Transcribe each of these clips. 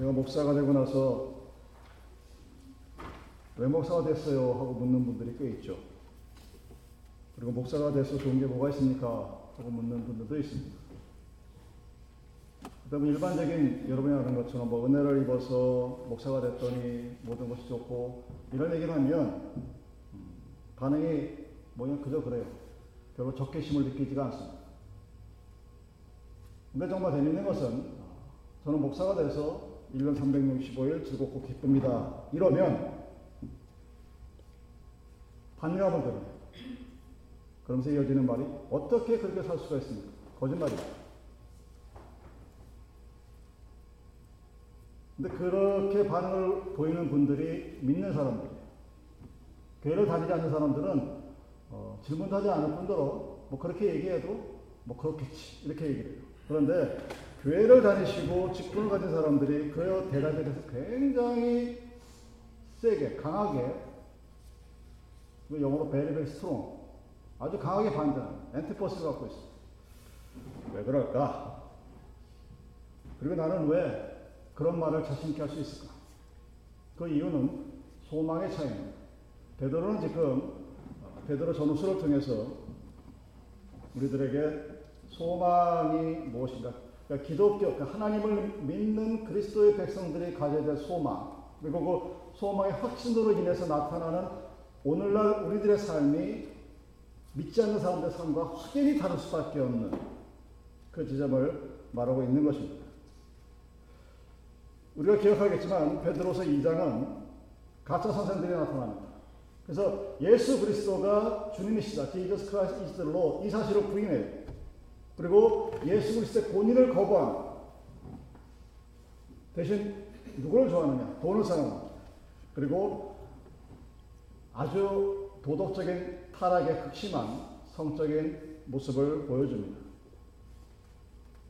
내가 목사가 되고 나서 왜 목사가 됐어요? 하고 묻는 분들이 꽤 있죠. 그리고 목사가 돼서 좋은 게 뭐가 있습니까? 하고 묻는 분들도 있습니다. 그다음에 일반적인 여러분이 아는 것처럼 뭐 은혜를 입어서 목사가 됐더니 모든 것이 좋고 이런 얘기를 하면 반응이 뭐냐 그저 그래요. 별로 적개심을 느끼지가 않습니다. 근데 정말 재밌는 것은 저는 목사가 돼서 1년 365일 즐겁고 기쁩니다. 이러면 반감을 들어요. 그러면서 이어지는 말이 어떻게 그렇게 살 수가 있습니까? 거짓말이다. 근데 그렇게 반응을 보이는 분들이 믿는 사람들이에요. 교회를 다니지 않는 사람들은 어, 질문도 하지 않을 뿐더러 뭐 그렇게 얘기해도 뭐 그렇겠지 이렇게 얘기를 해요. 그런데 교회를 다니시고 직분을 가진 사람들이 그 대답에 대해서 굉장히 세게 강하게 영어로 very very strong 아주 강하게 반대하는 엔티포스를 갖고 있습니다. 왜 그럴까? 그리고 나는 왜 그런 말을 자신있게 할 수 있을까? 그 이유는 소망의 차이입니다. 베드로는 지금 베드로 전후서를 통해서 우리들에게 소망이 무엇인가? 그러니까 기독교, 그러니까 하나님을 믿는 그리스도의 백성들이 가져야 될 소망, 그리고 그 소망의 확신으로 인해서 나타나는 오늘날 우리들의 삶이 믿지 않는 사람들의 삶과 확연히 다를 수밖에 없는 그 지점을 말하고 있는 것입니다. 우리가 기억하겠지만 베드로서 2장은 가짜 선생들이 나타납니다. 그래서 예수 그리스도가 주님이시다. Jesus Christ is the Lord. 이 사실을 부인해요. 그리고 예수 그리스도의 본인을 거부한 대신 누구를 좋아하느냐? 돈을 사랑합니다. 그리고 아주 도덕적인 타락에 극심한 성적인 모습을 보여줍니다.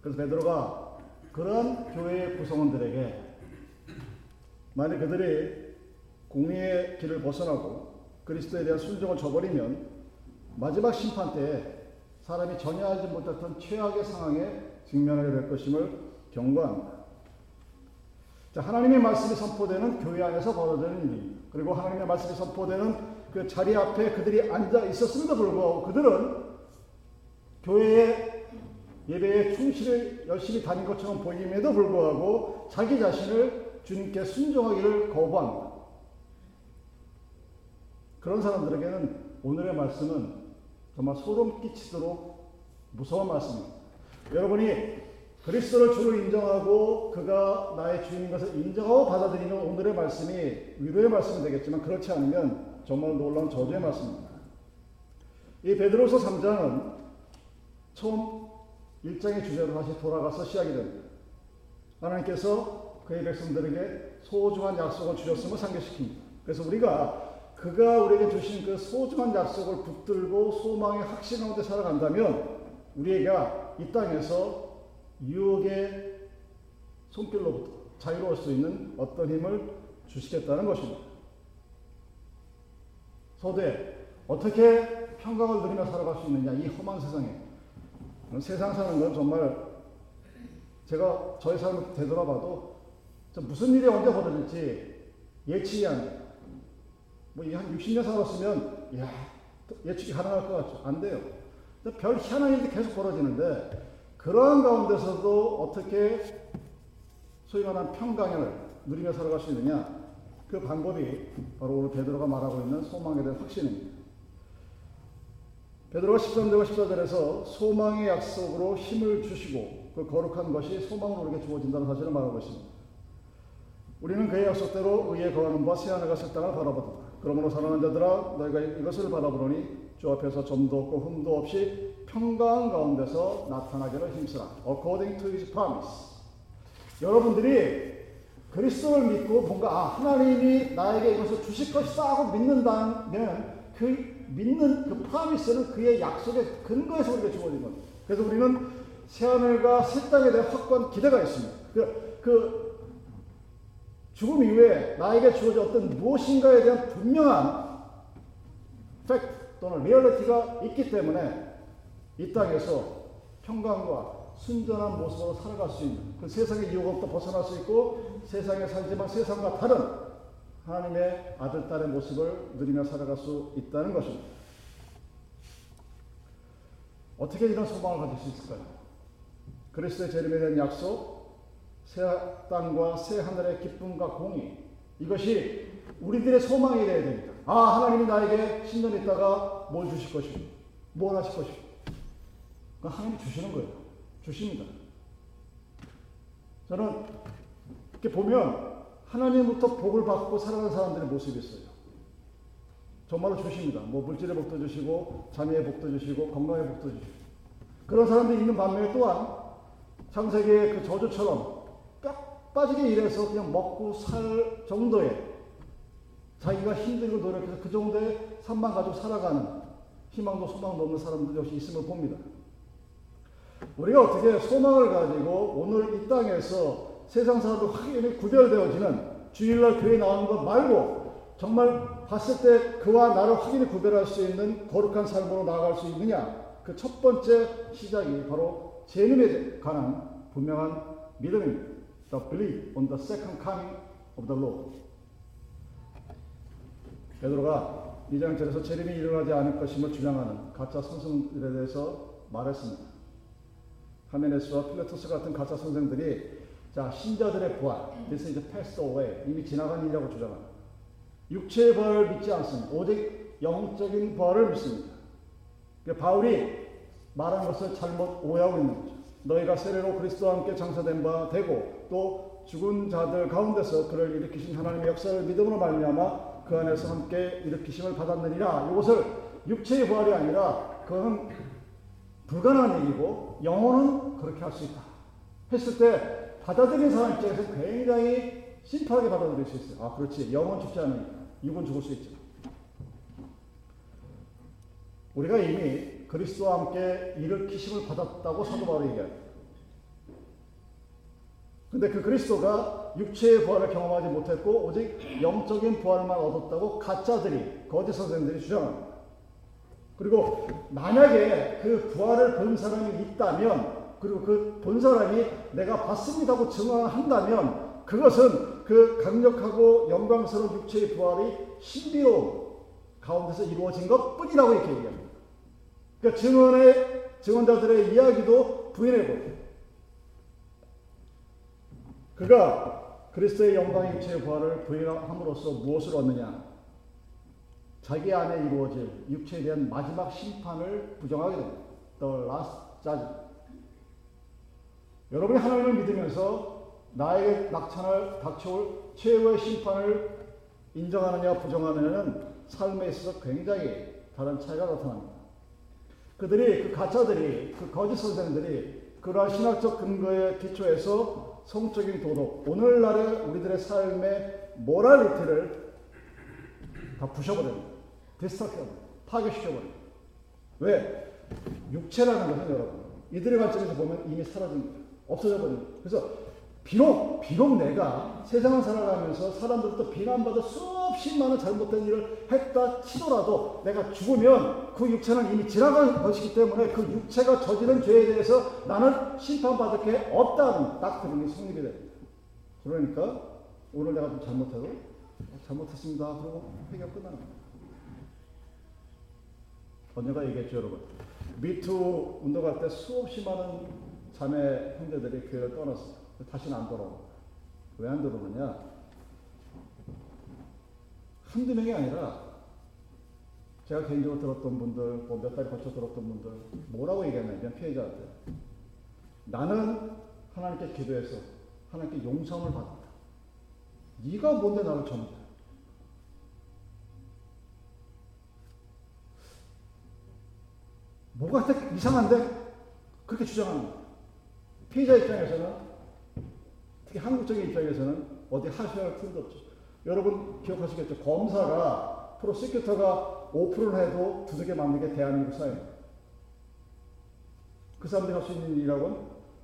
그래서 베드로가 그런 교회의 구성원들에게 만약 그들이 공의의 길을 벗어나고 그리스도에 대한 순종을 저버리면 마지막 심판 때 사람이 전혀 알지 못했던 최악의 상황에 직면하게 될 것임을 경고합니다. 자, 하나님의 말씀이 선포되는 교회 안에서 벌어지는 일입니다. 그리고 하나님의 말씀이 선포되는 그 자리 앞에 그들이 앉아 있었음에도 불구하고 그들은 교회의 예배에 충실히 열심히 다닌 것처럼 보임에도 불구하고 자기 자신을 주님께 순종하기를 거부합니다. 그런 사람들에게는 오늘의 말씀은 정말 소름 끼치도록 무서운 말씀입니다. 여러분이 그리스도를 주로 인정하고 그가 나의 주인인 것을 인정하고 받아들이는 오늘의 말씀이 위로의 말씀이 되겠지만 그렇지 않으면 정말 놀라운 저주의 말씀입니다. 이 베드로서 3장은 처음 1장의 주제로 다시 돌아가서 시작이 됩니다. 하나님께서 그의 백성들에게 소중한 약속을 주셨음을 상기시킵니다. 그래서 우리가 그가 우리에게 주신 그 소중한 약속을 붙들고 소망의 확신 가운데 살아간다면 우리가 이 땅에서 유혹의 손길로부터 자유로울 수 있는 어떤 힘을 주시겠다는 것입니다. 서대 어떻게 평강을 누리며 살아갈 수 있느냐 이 험한 세상에 세상 사는 건 정말 제가 저의 삶을 되돌아봐도 무슨 일이 언제 벌어질지 예측이 안 돼요. 뭐한 60년 살았으면 야 예측이 가능할 것 같죠? 안 돼요. 별 희한한 일이 계속 벌어지는데 그러한 가운데서도 어떻게 소위 말하는 평강을 누리며 살아갈 수 있느냐? 그 방법이 바로 오늘 베드로가 말하고 있는 소망에 대한 확신입니다. 베드로가 13절과 14절에서 소망의 약속으로 힘을 주시고 그 거룩한 것이 소망으로 우리에게 주어진다는 사실을 말하고 있습니다. 우리는 그의 약속대로 의에 거하는 바 새하늘과 새 땅을 바라보다. 그러므로 사랑하는 자들아 너희가 이것을 바라보노니 주 앞에서 점도 없고 흠도 없이 평강 가운데서 나타나기를 힘쓰라. According to His promise. 여러분들이 그리스도를 믿고 뭔가 아 하나님이 나에게 이것을 주실 것이다 하고 믿는다면 그 믿는 그 promise는 그의 약속의 근거에서 우리가 주어진 겁니다. 그래서 우리는 새하늘과 새 땅에 대한 확고한 기대가 있습니다. 그, 그 죽음 이후에 나에게 주어진 어떤 무엇인가에 대한 분명한 팩 또는 리얼리티가 있기 때문에 이 땅에서 평강과 순전한 모습으로 살아갈 수 있는 그 세상의 유혹부터 벗어날 수 있고 세상에 살지만 세상과 다른 하나님의 아들, 딸의 모습을 누리며 살아갈 수 있다는 것입니다. 어떻게 이런 소망을 가질 수 있을까요? 그리스도의 재림에 대한 약속, 새 땅과 새 하늘의 기쁨과 공의, 이것이 우리들의 소망이 되어야 됩니다. 아, 하나님이 나에게 10년 있다가 뭘 주실 것이고, 뭘 하실 것이고. 그 하나님이 주시는 거예요. 주십니다. 저는 이렇게 보면 하나님부터 복을 받고 살아가는 사람들의 모습이 있어요. 정말로 주십니다. 뭐 물질의 복도 주시고 자녀의 복도 주시고 건강의 복도 주시고 그런 사람들이 있는 반면에 또한 창세기의 그 저주처럼 뼈 빠지게 일해서 그냥 먹고 살 정도의 자기가 힘들고 노력해서 그 정도의 삶만 가지고 살아가는 희망도 소망도 없는 사람들 역시 있음을 봅니다. 우리가 어떻게 소망을 가지고 오늘 이 땅에서 세상 사람들 확연히 구별되어지는 주일날 교회 나오는 것 말고 정말 봤을 때 그와 나를 확연히 구별할 수 있는 거룩한 삶으로 나아갈 수 있느냐 그 첫 번째 시작이 바로 재림에 관한 분명한 믿음입니다. The belief on the second coming of the Lord. 베드로가 2장절에서 재림이 일어나지 않을 것임을 주장하는 가짜 선생들에 대해서 말했습니다. 하메네스와 필레토스 같은 가짜 선생들이 자 신자들의 부활, this is passed away 이미 지나간 일이라고 주장합니다. 육체의 부활을 믿지 않습니다. 오직 영적인 부활을 믿습니다. 그러니까 바울이 말한 것을 잘못 오해하고 있는 거죠. 너희가 세례로 그리스도와 함께 장사된 바 되고 또 죽은 자들 가운데서 그를 일으키신 하나님의 역사를 믿음으로 말미암아 그 안에서 함께 일으키심을 받았느니라. 이것을 육체의 부활이 아니라 그건 불가능한 얘기고 영혼은 그렇게 할 수 있다. 했을 때 받아들인 사람 입장에서 굉장히 심플하게 받아들일 수 있어요. 아, 그렇지. 영혼 죽지 않으니까. 육은 죽을 수 있죠. 우리가 이미 그리스도와 함께 일으키심을 받았다고 사도 바울이 얘기합니다. 근데 그 그리스도가 육체의 부활을 경험하지 못했고 오직 영적인 부활만 얻었다고 가짜들이 거짓 선생들이 주장합니다. 그리고 만약에 그 부활을 본 사람이 있다면 그리고 그 본 사람이 내가 봤습니다고 증언한다면 그것은 그 강력하고 영광스러운 육체의 부활이 신비로운 가운데서 이루어진 것 뿐이라고 이렇게 얘기합니다. 그러니까 증언의, 증언자들의 이야기도 부인해버려요. 그가 그리스도의 영광의 육체의 부활을 부인함으로써 무엇을 얻느냐? 자기 안에 이루어질 육체에 대한 마지막 심판을 부정하게 됩니다. The last judgment. 여러분이 하나님을 믿으면서 나에게 낙천할 닥쳐올 최후의 심판을 인정하느냐 부정하느냐는 삶에 있어서 굉장히 다른 차이가 나타납니다. 그들이 그 가짜들이 그 거짓 선생들이 그러한 신학적 근거에 기초해서 성적인 도덕 오늘날의 우리들의 삶의 morality를 다 부셔버립니다. destruction 파괴시켜버립니다. 왜? 육체라는 것은 여러분 이들의 관점에서 보면 이미 사라집니다. 없어져 버립니다. 그래서 비록 비록 내가 세상을 살아가면서 사람들부터 비난받아 수 없이 많은 잘못된 일을 했다 치더라도 내가 죽으면 그 육체는 이미 지나간 것이기 때문에 그 육체가 저지른 죄에 대해서 나는 심판받을 게 없다는 닥트린이 성립이 됩니다. 그러니까 오늘 내가 좀 잘못해도 잘못했습니다. 그러고 회개가 끝나는 거예요. 언젠가 얘기했죠, 여러분. 미투 운동할 때 수없이 많은 자매 형제들이 교회를 떠났어요. 다시는 안 돌아오고. 왜안 들어오느냐? 한두 명이 아니라 제가 개인적으로 들었던 분들, 뭐 몇 달 거쳐 들었던 분들, 뭐라고 얘기했냐면 피해자한테. 나는 하나님께 기도해서 하나님께 용서를 받았다. 네가 뭔데 나를 전부해? 뭐가 이상한데? 그렇게 주장하는 거예요. 피해자 입장에서는, 특히 한국적인 입장에서는 어디 하셔야 할 틈도 없죠. 여러분 기억하시겠죠? 검사가, 프로시큐터가 오픈을 해도 두들겨 맞는 게 대한민국 사회입니다. 그 사람들이 할 수 있는 일이라고는,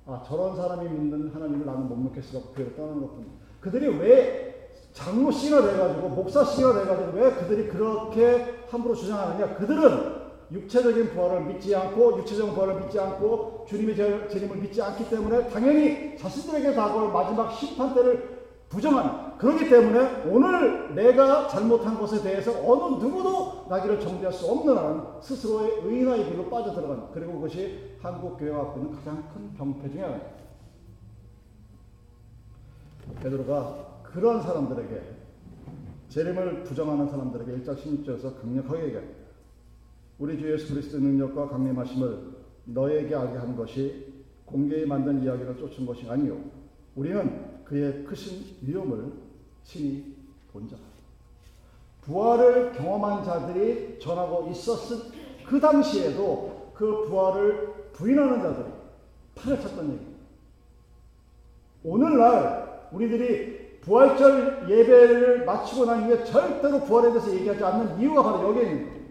아, 저런 사람이 믿는 하나님을 나는 못 믿겠어. 교회를 떠나는 것뿐이야. 그들이 왜 장로 씨가 돼가지고, 목사 씨가 돼가지고, 왜 그들이 그렇게 함부로 주장하느냐? 그들은 육체적인 부활을 믿지 않고 육체적인 부활을 믿지 않고 주님의 재림을 믿지 않기 때문에 당연히 자신들에게 다가올 마지막 심판 때를 부정하는 그렇기 때문에 오늘 내가 잘못한 것에 대해서 어느 누구도 나기를 정죄할 수 없는 한 스스로의 의인의 길로 빠져들어가는 그리고 그것이 한국 교회가 갖고 있는 가장 큰 병폐 중에 하나입니다. 베드로가 그런 사람들에게 재림을 부정하는 사람들에게 1장 16절에서 강력하게 얘기합니다. 우리 주 예수 그리스도의 능력과 강림하심을 너에게 알게 한 것이 공개히 만든 이야기를 쫓은 것이 아니요 우리는 그의 크신 위엄을 친히 본 자다. 부활을 경험한 자들이 전하고 있었은 그 당시에도 그 부활을 부인하는 자들이 팔을 쳤던 얘기입니다. 오늘날 우리들이 부활절 예배를 마치고 난 이후에 절대로 부활에 대해서 얘기하지 않는 이유가 바로 여기에 있는 거예요.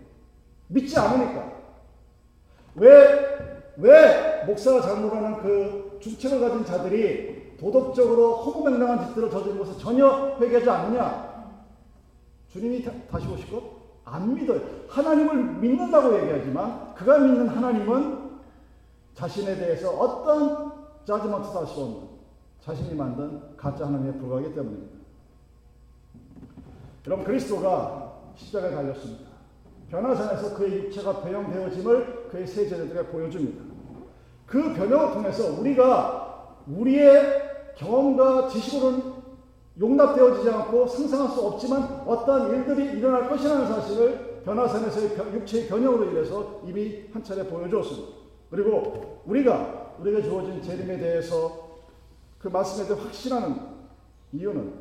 믿지 않으니까. 왜, 왜 목사가 잘못하는 그 중책을 가진 자들이 도덕적으로 허무맹랑한 짓들을 저지른 것을 전혀 회개하지 않느냐? 주님이 다, 시 오실 것? 안 믿어요. 하나님을 믿는다고 얘기하지만 그가 믿는 하나님은 자신에 대해서 어떤 자지먼트도 할수 없는 자신이 만든 가짜 하나님에 불과하기 때문입니다. 여러분 그리스도가 십자가에 달렸습니다. 변화산에서 그의 육체가 변형되어짐을 그의 세제자들에게 보여줍니다. 그 변형을 통해서 우리가 우리의 경험과 지식으로는 용납되어지지 않고 상상할 수 없지만 어떠한 일들이 일어날 것이라는 사실을 변화산에서의 육체의 변형으로 인해서 이미 한 차례 보여주었습니다. 그리고 우리가 우리가 주어진 재림에 대해서 그 말씀에 대해 확신하는 이유는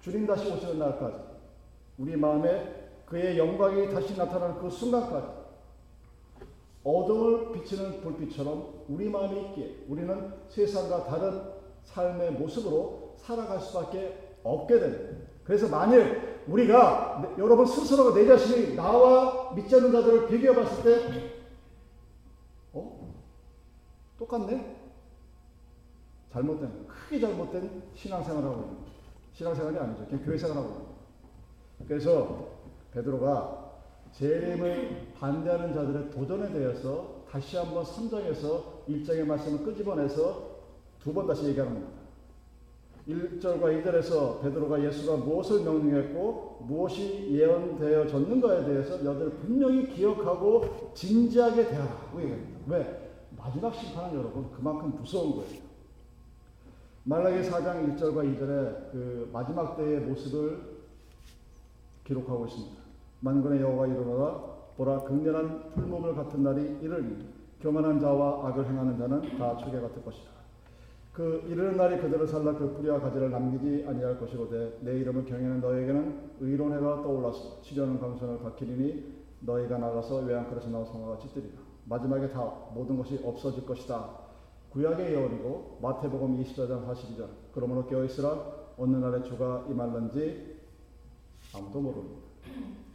주님 다시 오시는 날까지 우리 마음에 그의 영광이 다시 나타나는 그 순간까지 어둠을 비치는 불빛처럼 우리 마음에 있기에 우리는 세상과 다른 삶의 모습으로 살아갈 수밖에 없게 됩니다. 그래서 만일 우리가 여러분 스스로가 내 자신이 나와 믿지 않는 자들을 비교해 봤을 때 어? 똑같네? 잘못된, 크게 잘못된 신앙생활을 하고 있는 신앙생활이 아니죠. 그냥 교회생활을 하고 있는 그래서 베드로가 재림을 반대하는 자들의 도전에 대해서 다시 한번 선정해서 일장의 말씀을 끄집어내서 두 번 다시 얘기하는 겁니다. 1절과 2절에서 베드로가 예수가 무엇을 명령했고 무엇이 예언되어졌는가에 대해서 너들 분명히 기억하고 진지하게 대하라고 얘기합니다. 왜? 마지막 심판은 여러분 그만큼 무서운 거예요. 말라기 4장 1절과 2절에 그 마지막 때의 모습을 기록하고 있습니다. 만군의 여호와 이르노라 보라 극렬한 풀몸을 같은 날이 이르니 교만한 자와 악을 행하는 자는 다 죽게 같을 것이다. 그 이르는 날이 그들을 살라 그 뿌리와 가지를 남기지 아니할 것이로되 내 이름을 경외하는 너에게는 의로운 해가 떠올라서 치려는 광선을 밝히리니 너희가 나가서 외양 그릇에 나와 성과 같이 뜨리라. 마지막에 다 모든 것이 없어질 것이다. 구약의 예언이고 마태복음 24장 42절 그러므로 깨어있으라 어느 날에 주가 임할는지 아무도 모릅니다.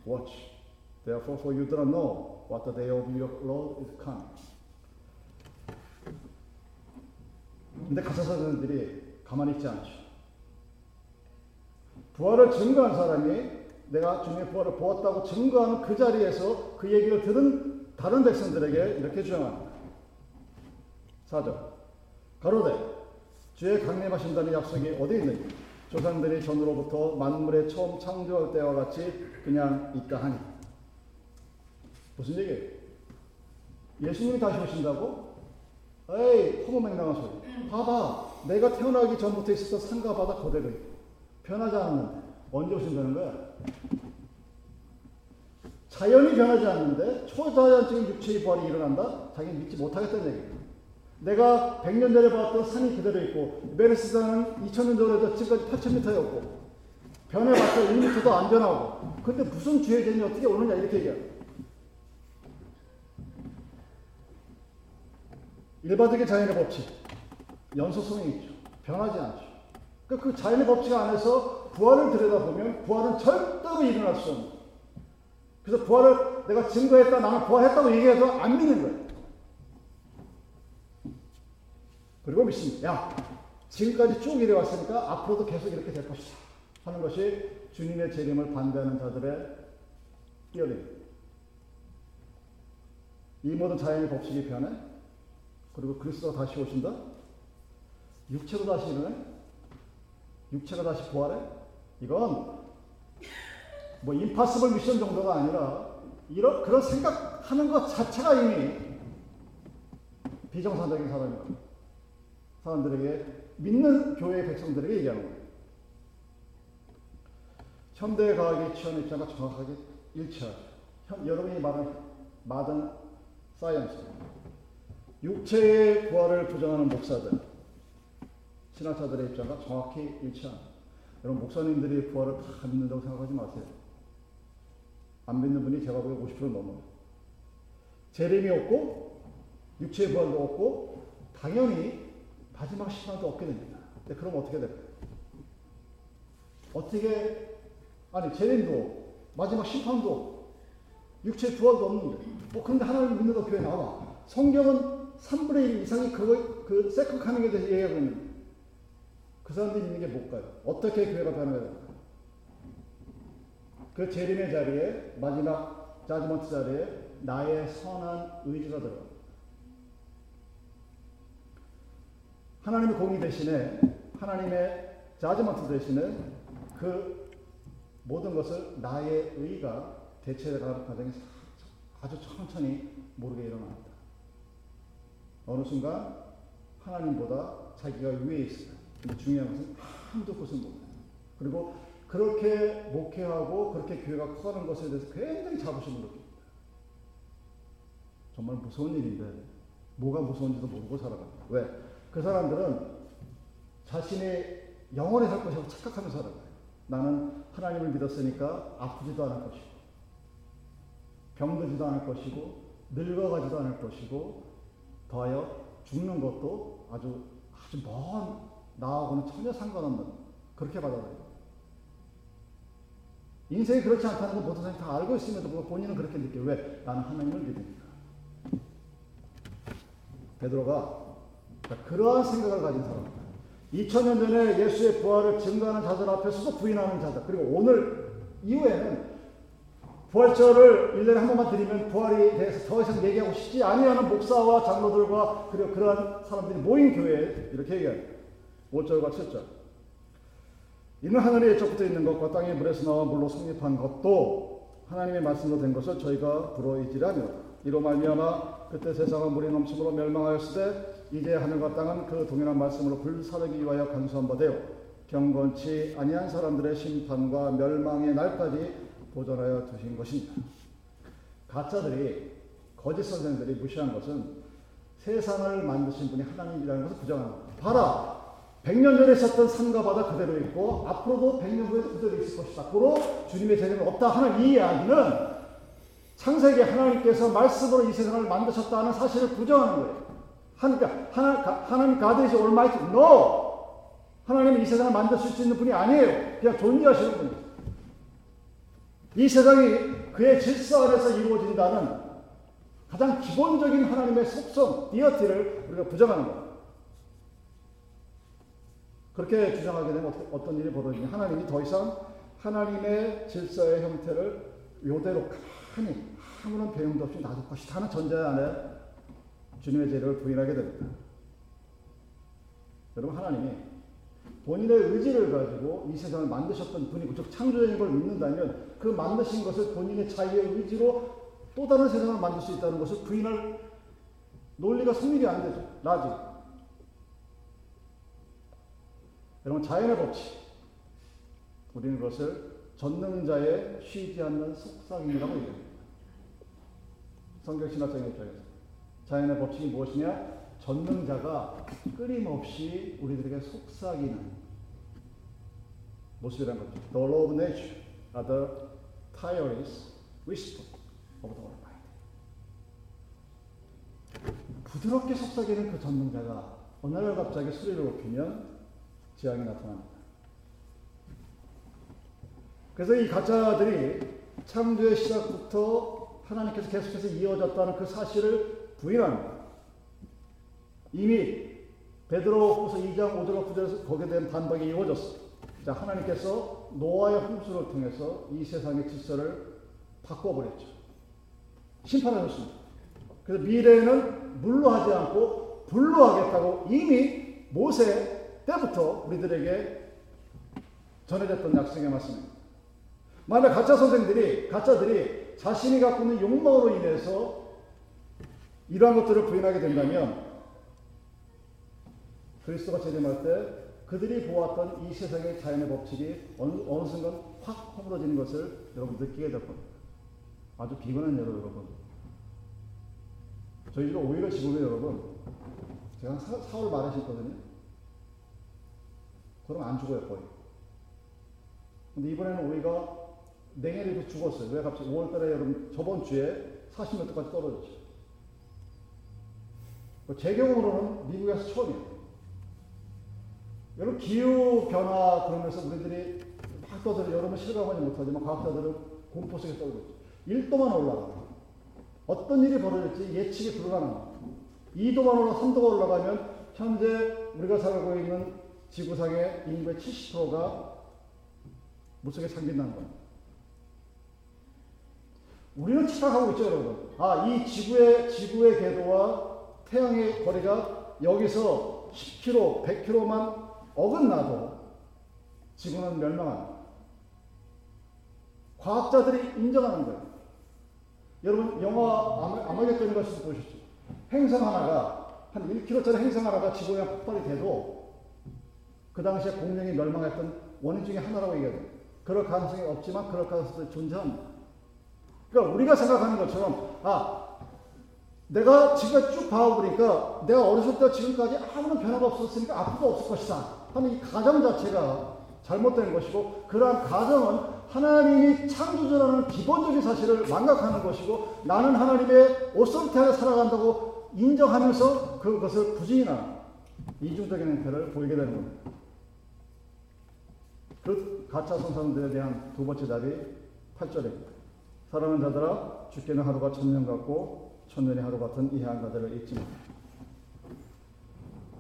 Watch. Therefore, for you do not know what the day of your Lord is come. 근데 가사사들이 가만히 있지 않죠. 부활을 증거한 사람이 내가 주님의 부활을 보았다고 증거하는 그 자리에서 그 얘기를 들은 다른 백성들에게 이렇게 주장합니다. 4절. 가로되 주의 강림하신다는 약속이 어디 있느냐? 조상들이 전으로부터 만물의 처음 창조할 때와 같이 그냥 있다 하니. 무슨 얘기예요? 예수님이 다시 오신다고? 에이, 허무맹랑한 소리. 봐봐. 내가 태어나기 전부터 있었던 산과 바다 그대로 변하지 않는데. 언제 오신다는 거야? 자연이 변하지 않는데 초자연적인 육체의 부활이 일어난다? 자기는 믿지 못하겠다는 얘기예요. 내가 100년 전에 봤던 산이 그대로 있고 메르스산은 2000년 전에 지금까지 8000m였고 변해봤자 1m도 안 변하고 근데 무슨 주의 전이 어떻게 오느냐 이렇게 얘기해요. 일반적인 자연의 법칙 연소성이 있죠. 변하지 않죠. 그러니까 그 자연의 법칙 안에서 부활을 들여다보면 부활은 절대로 일어날 수 없는 그래서 부활을 내가 증거했다 나는 부활했다고 얘기해서 안 믿는 거예요. 그리고 믿습니다. 야, 지금까지 쭉 이래 왔으니까 앞으로도 계속 이렇게 될 것이다. 하는 것이 주님의 재림을 반대하는 자들의 띠어림. 이 모든 자연의 법칙이 변해? 그리고 그리스도가 다시 오신다? 육체로 다시 일어나? 육체가 다시 부활해? 이건 뭐 임파서블 미션 정도가 아니라 이런 그런 생각하는 것 자체가 이미 비정상적인 사람이다. 사람들에게 믿는 교회 백성들에게 얘기하는 거예요. 현대 과학의 취한 입장과 정확하게 일치하죠. 현, 여러분이 말한 modern science, 육체의 부활을 부정하는 목사들, 신학자들의 입장과 정확히 일치합니다. 여러분 목사님들이 부활을 다 믿는다고 생각하지 마세요. 안 믿는 분이 제가 보기에 50% 넘어요. 재림이 없고 육체의 부활도 없고 당연히 마지막 시간도 없게 됩니다. 근데 그럼 어떻게 될까요? 어떻게 아니 재림도 마지막 심판도 육체 부활도 없는데 뭐 그런데 하나님 믿는다 교회 나와 성경은 3분의 1 이상이 그거 그 second coming에 대해서 얘기하고 있는데 그 사람들이 있는 게 뭘까요? 어떻게 교회가 변화가 될까요? 그 재림의 자리에 마지막 자지먼트 자리에 나의 선한 의지가 들어가. 하나님의 공의 대신에 하나님의 자지먼트 대신에 그 모든 것을 나의 의가 대체해가는 과정이 아주 천천히 모르게 일어납니다. 어느 순간 하나님보다 자기가 위에 있어요. 근데 중요한 것은 아무도 그것을 몰라요. 그리고 그렇게 목회하고 그렇게 교회가 커가는 것에 대해서 굉장히 자부심을 느낍니다. 정말 무서운 일인데 뭐가 무서운지도 모르고 살아갑니다. 왜? 그 사람들은 자신의 영원히 살 것이라고 착각하며 살아가요. 나는 하나님을 믿었으니까 아프지도 않을 것이고 병들지도 않을 것이고 늙어가지도 않을 것이고 더하여 죽는 것도 아주 아주 먼 나하고는 전혀 상관없는 그렇게 받아들여요. 인생이 그렇지 않다는 걸 모든 사람이 다 알고 있음에도 불구하고 본인은 그렇게 느껴요. 왜? 나는 하나님을 믿으니까. 베드로가 그러한 생각을 가진 사람입니다. 2000년 전에 예수의 부활을 증거하는 자들 앞에서도 부인하는 자들 그리고 오늘 이후에는 부활절을 1년에 한 번만 드리면 부활에 대해서 더 이상 얘기하고 싶지 아니하는 목사와 장로들과 그리고 그러한 사람들이 모인 교회에 이렇게 얘기합니다. 5절과 7절. 이는 하늘에 옛적부터 있는 것과 땅의 물에서 나와 물로 성립한 것도 하나님의 말씀으로 된 것을 저희가 불어이지라며 이로 말미암아 그때 세상은 물이 넘침으로 멸망하였을 때 이제 하늘과 땅은 그 동일한 말씀으로 불사르기 위하여 간수한 바 되어 경건치 아니한 사람들의 심판과 멸망의 날까지 보존하여 두신 것입니다. 가짜들이 거짓 선생들이 무시한 것은 세상을 만드신 분이 하나님이라는 것을 부정합니다. 봐라, 100년 전에 있었던 산과 바다 그대로 있고 앞으로도 100년 후에도 그대로 있을 것이다. 고로 주님의 재림은 없다 하는 이 이야기는 창세기 하나님께서 말씀으로 이 세상을 만드셨다는 사실을 부정하는 거예요. 하니까 하나, 하나님 가드이지 올마이티 no 하나님은 이 세상을 만드실 수 있는 분이 아니에요. 그냥 존재하시는 분이에요. 이 세상이 그의 질서 안에서 이루어진다는 가장 기본적인 하나님의 속성, 디어티를 우리가 부정하는 거예요. 그렇게 주장하게 되면 어떤 일이 벌어지냐. 하나님이 더 이상 하나님의 질서의 형태를 요대로 가만히 아무런 배움도 없이 놔둘 것이다 하는 전제 안에 주님의 재림을 부인하게 됩니다. 여러분, 하나님이 본인의 의지를 가지고 이 세상을 만드셨던 분이고, 즉, 창조주인 걸 믿는다면 그 만드신 것을 본인의 자유의 의지로 또 다른 세상을 만들 수 있다는 것을 부인할 논리가 성립이 안 되죠. logic. 여러분, 자연의 법칙. 우리는 그것을 전능자의 쉬지 않는 속삭임이라고 얘기합니다. 성경 신학적인 입장에서. 자연의 법칙이 무엇이냐? 전능자가 끊임없이 우리들에게 속삭이는 모습이라는 거죠. The law of nature the tireless whisper of the Almighty. 부드럽게 속삭이는 그 전능자가 어느 날 갑자기 소리를 높이면 재앙이 나타납니다. 그래서 이 가짜들이 창조의 시작부터 하나님께서 계속해서 이어졌다는 그 사실을 부인합니다. 이미 베드로후서 2장 5절과 9절에서 거기에 대한 반박이 이루어졌어요. 자, 하나님께서 노아의 홍수를 통해서 이 세상의 질서를 바꿔버렸죠. 심판하셨습니다. 그래서 미래에는 물로 하지 않고 불로 하겠다고 이미 모세 때부터 우리들에게 전해졌던 약속의 말씀입니다. 만약 가짜 선생들이 가짜들이 자신이 갖고 있는 욕망으로 인해서 이러한 것들을 부인하게 된다면 그리스도가 재림할 때 그들이 보았던 이 세상의 자연의 법칙이 어느, 어느 순간 확 허물어지는 것을 여러분 느끼게 될 겁니다. 아주 비근한 예로 여러분. 저희 집에 오히려 지금에 여러분, 제가 사, 4월 말에 심거든요. 그럼 안 죽어요, 거의. 근데 이번에는 오이가 냉해를 죽었어요. 왜 갑자기 5월 달에 여러분, 저번 주에 40m까지 떨어졌죠. 제 경우로는 미국에서 처음이에요. 여러분, 기후 변화 그러면서 우리들이 막 떠들어, 여러분 실감하지 못하지만 과학자들은 공포 속에 떨고 있죠. 1도만 올라가. 어떤 일이 벌어질지 예측이 불가능합니다. 2도만 올라 3도가 올라가면 현재 우리가 살고 있는 지구상의 인구의 70%가 물속에 잠긴다는 겁니다. 우리는 착각하고 있죠, 여러분. 아, 이 지구의, 지구의 궤도와 태양의 거리가 여기서 10km, 100km만 어긋나도 지구는 멸망합니다. 과학자들이 인정하는 거예요. 여러분 영화 아마겟돈인 것을 보셨죠? 행성 하나가 한 1km짜리 행성 하나가 지구에 폭발이 돼도 그 당시에 공룡이 멸망했던 원인 중에 하나라고 얘기해요. 그럴 가능성이 없지만 그럴 가능성이 존재합니다. 그러니까 우리가 생각하는 것처럼 아 내가 지금 쭉 봐오니까 내가 어렸을 때 지금까지 아무런 변화가 없었으니까 앞으로도 없을 것이다 하는 이 가정 자체가 잘못된 것이고 그러한 가정은 하나님이 창조주라는 기본적인 사실을 망각하는 것이고 나는 하나님의 오솔티 안에 살아간다고 인정하면서 그것을 부진하는 이중적인 행태를 보이게 되는 겁니다. 그 가짜 선사들에 대한 두 번째 답이 8절입니다. 사랑하는 자들아 죽게는 하루가 천년 같고 천년이 하루 같은 이해한 자들을 잊지 마.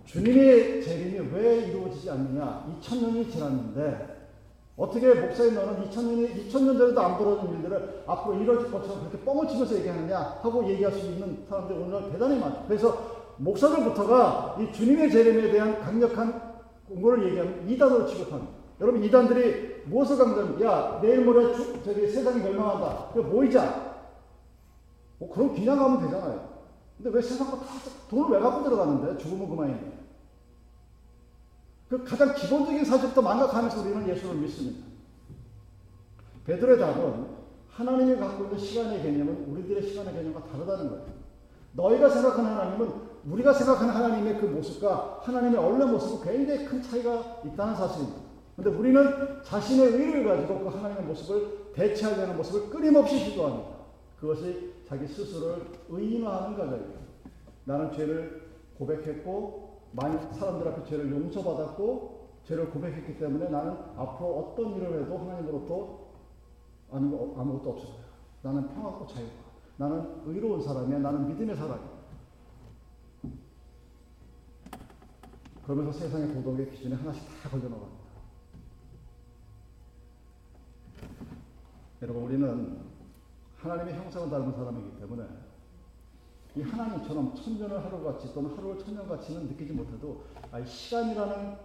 주님의 재림이 왜 이루어지지 않느냐? 2000년이 지났는데 어떻게 목사님 너는 2000년이 2000년 전에도 안 벌어진 일들을 앞으로 이뤄질 것처럼 그렇게 뻥을 치면서 얘기하느냐 하고 얘기할 수 있는 사람들이 오늘 대단히 많죠. 그래서 목사들부터가 이 주님의 재림에 대한 강력한 공고를 얘기하면 이단으로 취급합니다. 여러분 이단들이 무엇을 강조하면 야 내일 모레 주, 저기 세상이 멸망한다. 그 모이자. 뭐 그럼 그냥 가면 되잖아요. 근데 왜 세상 거다 돈을 왜 갖고 들어가는데 죽으면 그만인데. 그 가장 기본적인 사실부터 망각하면서 우리는 예수를 믿습니다. 베드로의 답은 하나님이 갖고 있는 시간의 개념은 우리들의 시간의 개념과 다르다는 거예요. 너희가 생각하는 하나님은 우리가 생각하는 하나님의 그 모습과 하나님의 원래 모습은 굉장히 큰 차이가 있다는 사실입니다. 근데 우리는 자신의 의를 가지고 그 하나님의 모습을 대체하려는 모습을 끊임없이 시도합니다. 그것이 자기 스스로를 의인화하는 과정입니다. 나는 죄를 고백했고 많은 사람들 앞에 죄를 용서받았고 죄를 고백했기 때문에 나는 앞으로 어떤 일을 해도 하나님으로부터 아무것도 없을 거야. 나는 평화고 자유가. 나는 의로운 사람이야. 나는 믿음의 사람이야. 그러면서 세상의 도덕의 기준에 하나씩 다 걸려나갑니다. 여러분, 우리는 하나님의 형상을 닮은 사람이기 때문에 이 하나님처럼 천년을 하루같이 또는 하루를 천년같이는 느끼지 못해도 아, 시간이라는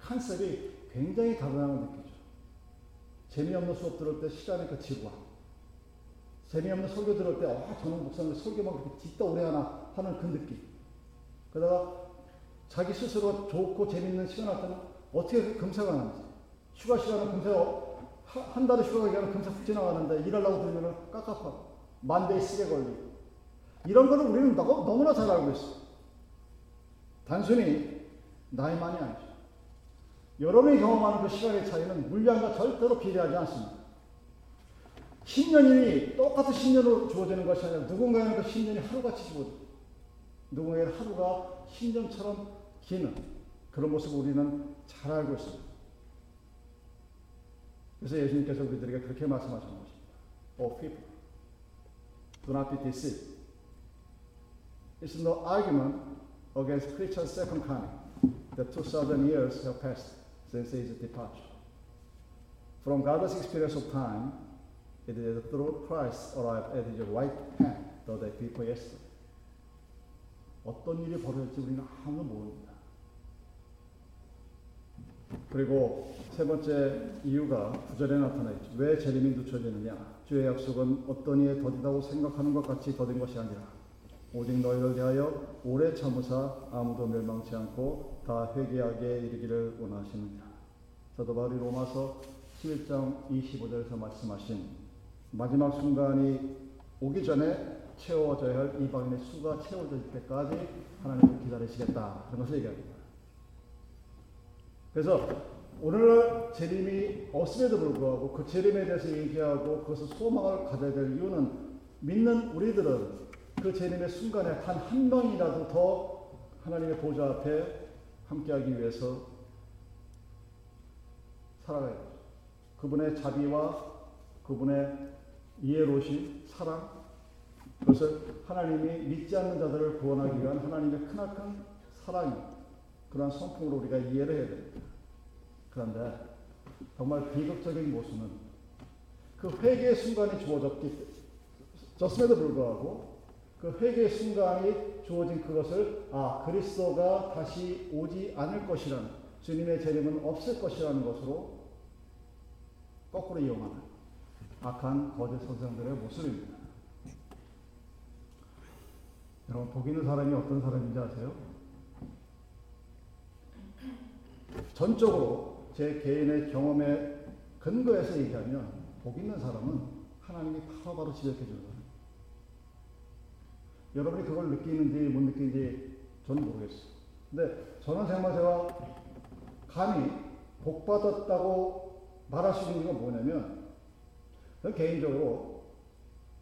컨셉이 굉장히 다르다는 걸 느끼죠. 재미없는 수업 들을 때 시간의 그 지루함. 재미없는 설교 들을 때, 아, 저는 목사님 설교만 그렇게 뒤다 오래 하나 하는 그 느낌. 그러다가 자기 스스로 좋고 재밌는 시간 할 때는 어떻게 금세가 나는지. 휴가 시간은 금세, 한 달에 휴가 기간은 금세 훅 지나가는데 일하려고 들으면 깝깝하고, 만대에 쓰게 걸리고. 이런 거는 우리는 너무나 잘 알고 있어. 단순히 나이만이 아니죠. 여러분이 경험하는 그 시간의 차이는 물량과 절대로 비례하지 않습니다. 10년이 똑같은 10년으로 주어지는 것이 아니라 누군가에는 그 10년이 하루같이 주어져. 누군가에는 하루가 10년처럼 기는 그런 모습을 우리는 잘 알고 있습니다. 그래서 예수님께서 우리들에게 그렇게 말씀하시는 것입니다. O people, do not be deceived. It's no argument against Christ's second coming. The 2,000 years have passed since his departure. From God's experience of time, it is through Christ arrived at his right hand, though day before yesterday. 어떤 일이 벌어질지 우리는 아무도 모릅니다. 그리고 세 번째 이유가 구절에 나타나 있죠. 왜 재림이 늦춰지느냐? 주의 약속은 어떤 이에 더디다고 생각하는 것 같이 더딘 것이 아니라 오직 너희를 위하여 오래 참으사 아무도 멸망치 않고 다 회개하게 이르기를 원하시느니라. 사도 바울이 로마서 11장 25절에서 말씀하신 마지막 순간이 오기 전에 채워져야 할 이방인의 수가 채워질 때까지 하나님을 기다리시겠다. 그런 것을 얘기합니다. 그래서 오늘날 재림이 없음에도 불구하고 그 재림에 대해서 얘기하고 그것을 소망을 가져야 될 이유는 믿는 우리들은 그 재림의 순간에 단 한 명이라도 더 하나님의 보좌 앞에 함께하기 위해서 살아가야 죠 그분의 자비와 그분의 이해로신 사랑 그것을 하나님이 믿지 않는 자들을 구원하기 위한 하나님의 크나큰 사랑이 그러한 성품으로 우리가 이해를 해야 됩니다. 그런데 정말 비극적인 모습은 그 회개의 순간이 주어졌기 졌음에도 불구하고 그 회개의 순간이 주어진 그것을 아 그리스도가 다시 오지 않을 것이라는 주님의 재림은 없을 것이라는 것으로 거꾸로 이용하는 악한 거짓 선생들의 모습입니다. 여러분 복 있는 사람이 어떤 사람인지 아세요? 전적으로 제 개인의 경험에 근거해서 얘기하면 복 있는 사람은 하나님이 바로바로 지적해 주는 거예요. 여러분이 그걸 느끼는지 못 느끼는지 저는 모르겠어요. 근데 정말 제가 감히 복 받았다고 말할 수 있는 이유가 뭐냐면 개인적으로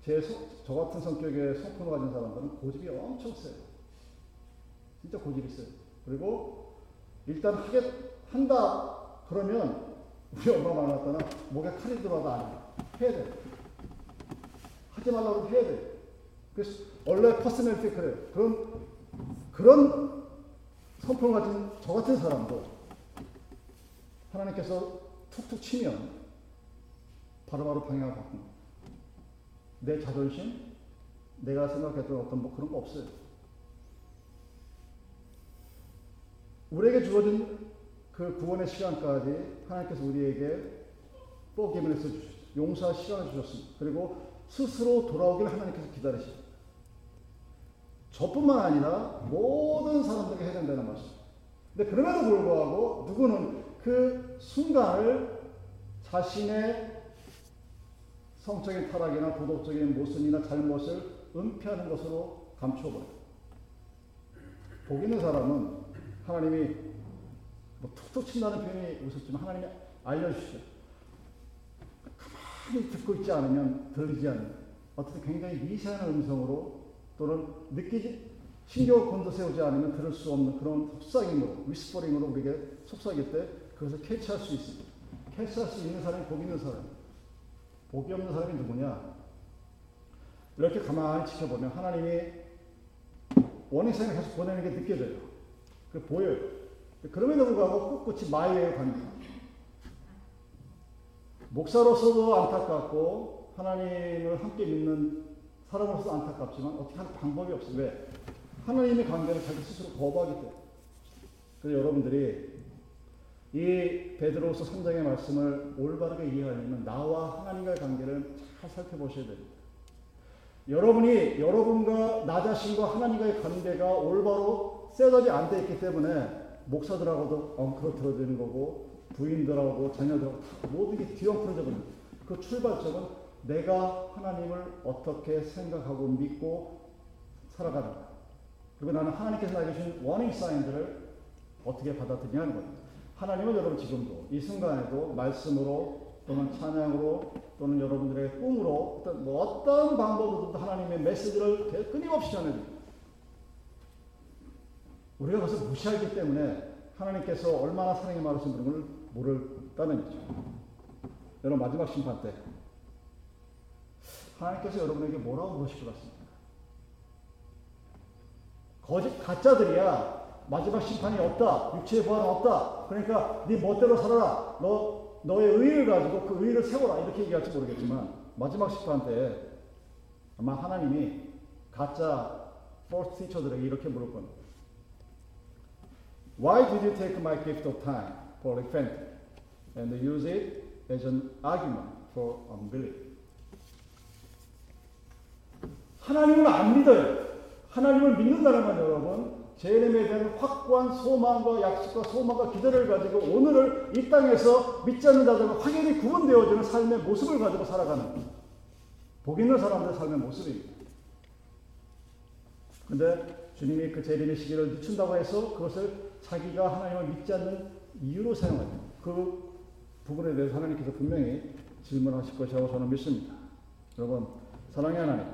제 저 같은 성격의 성품을 가진 사람들은 고집이 엄청 세요. 진짜 고집이 세요. 그리고 일단 하겠 한다 그러면 우리 엄마 만났다나 목에 칼이 들어와도 안 해. 해야 돼. 하지 말라고 해야 돼. 그래서 원래 퍼스널티 그래요. 그런 그런 성품을 가진 저 같은 사람도 하나님께서 툭툭 치면 바로바로 방향을 바꿉니다. 내 자존심, 내가 생각했던 어떤 뭐 그런 거 없어요. 우리에게 주어진 그 구원의 시간까지 하나님께서 우리에게 포기문에서 주셨어요. 용서할 시간을 주셨습니다. 그리고 스스로 돌아오기를 하나님께서 기다리십니다. 저뿐만 아니라 모든 사람들에게 된다는 말씀. 근데 그럼에도 불구하고 누구는 그 순간을 자신의 성적인 타락이나 도덕적인 모순이나 잘못을 은폐하는 것으로 감춰버려요. 복 있는 사람은 하나님이 뭐 툭툭 친다는 표현이 웃었지만 하나님이 알려주시죠. 가만히 듣고 있지 않으면 들리지 않는 어떤 굉장히 미세한 음성으로 또는 느끼지 신경을 곤두세우지 않으면 들을 수 없는 그런 속삭임으로 위스퍼링으로 우리에게 속삭일 때 그것을 캐치할 수 있습니다. 캐치할 수 있는 사람이 복 있는 사람. 복이 없는 사람이 누구냐? 이렇게 가만히 지켜보면 하나님이 원인생을 계속 보내는 게 느껴져요. 그 보여요. 그럼에도 불구하고 꿋꿋이 마이웨이 갑니다. 목사로서도 안타깝고 하나님을 함께 믿는 사람으로서 안타깝지만 어떻게 할 방법이 없어요. 왜? 하나님의 관계를 자기 스스로 거부하기 때문에. 그래서 여러분들이 이 베드로서 3장의 말씀을 올바르게 이해하려면 나와 하나님과의 관계를 잘 살펴보셔야 됩니다. 여러분이 여러분과 나 자신과 하나님과의 관계가 올바로 안돼 있기 때문에 목사들하고도 엉클어들어지는 거고 부인들하고 자녀들하고 모든 게 뒤엉클어져 버립니다. 그 출발점은 내가 하나님을 어떻게 생각하고 믿고 살아가는가. 그리고 나는 하나님께서 나에게 주신 워닝 사인들을 어떻게 받아들이냐는 겁니다. 하나님은 여러분 지금도 이 순간에도 말씀으로 또는 찬양으로 또는 여러분들의 꿈으로 어떤, 뭐 어떤 방법으로든 하나님의 메시지를 끊임없이 전해줍니다. 우리가 그것을 무시하기 때문에 하나님께서 얼마나 사랑이 많으신 분을 모를다는 거죠. 여러분 마지막 심판 때 하나님께서 여러분에게 뭐라고 그러실 것 같습니까? 거짓 가짜들이야 마지막 심판이 없다. 육체의 부활은 없다. 그러니까 네 멋대로 살아라. 너 너의 의를 가지고 그 의를 세워라. 이렇게 얘기할지 모르겠지만 마지막 심판 때 아마 하나님이 가짜 fourth teacher들에게 이렇게 물을 겁니다. Why did you take my gift of time, Paul repented, and use it as an argument for unbelief? 하나님을 안 믿어요. 하나님을 믿는다면 여러분, 제네에 대한 확고한 소망과 약속과 소망과 기대를 가지고 오늘을 이 땅에서 믿지 않는 자들과 확연히 구분되어지는 삶의 모습을 가지고 살아가는 복 있는 사람들의 삶의 모습입니다. 근데 주님이 그 재림의 시기를 늦춘다고 해서 그것을 자기가 하나님을 믿지 않는 이유로 사용합니다. 그 부분에 대해서 하나님께서 분명히 질문하실 것이라고 저는 믿습니다. 여러분, 사랑의 하나님.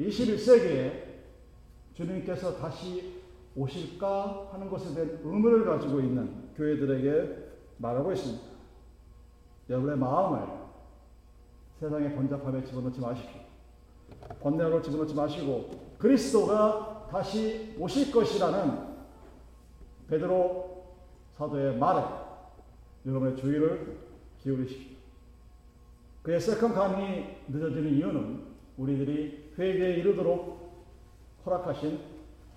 21세기에 주님께서 다시 오실까 하는 것에 대한 의문을 가지고 있는 교회들에게 말하고 있습니다. 여러분의 마음을 세상의 번잡함에 집어넣지 마십시오. 번뇌로 집어넣지 마시고 그리스도가 다시 오실 것이라는 베드로 사도의 말에 여러분의 주의를 기울이십시오. 그의 second coming이 늦어지는 이유는 우리들이 회개에 이르도록 허락하신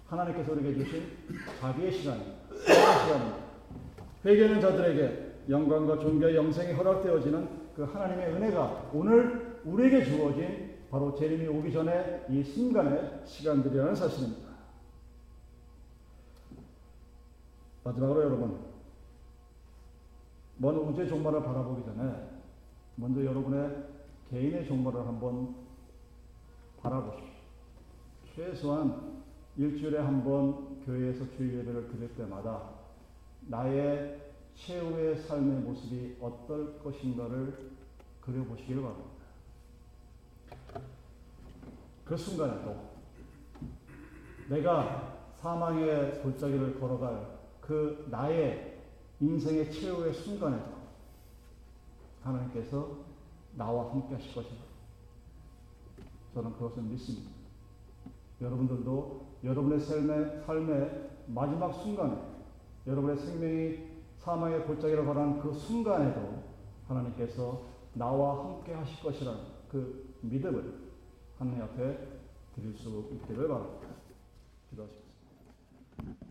하나님께서 우리에게 주신 자비의 시간입니다. 회개하는 자들에게 영광과 존귀와 영생이 허락되어지는 그 하나님의 은혜가 오늘 우리에게 주어진 바로 재림이 오기 전에 이 순간의 시간들이라는 사실입니다. 마지막으로 여러분, 먼 우주의 종말을 바라보기 전에 먼저 여러분의 개인의 종말을 한번 바라보십시오. 최소한 일주일에 한 번 교회에서 주일 예배를 드릴 때마다 나의 최후의 삶의 모습이 어떨 것인가를 그려보시기를 바랍니다. 그 순간에도 내가 사망의 골짜기를 걸어갈 그 나의 인생의 최후의 순간에도 하나님께서 나와 함께 하실 것이다. 저는 그것을 믿습니다. 여러분들도 여러분의 삶의, 삶의 마지막 순간에 여러분의 생명이 사망의 골짜기를 걸어간 그 순간에도 하나님께서 나와 함께 하실 것이라는 그 믿음을 하나님 앞에 드릴 수 있기를 바랍니다. 기도하시겠습니다.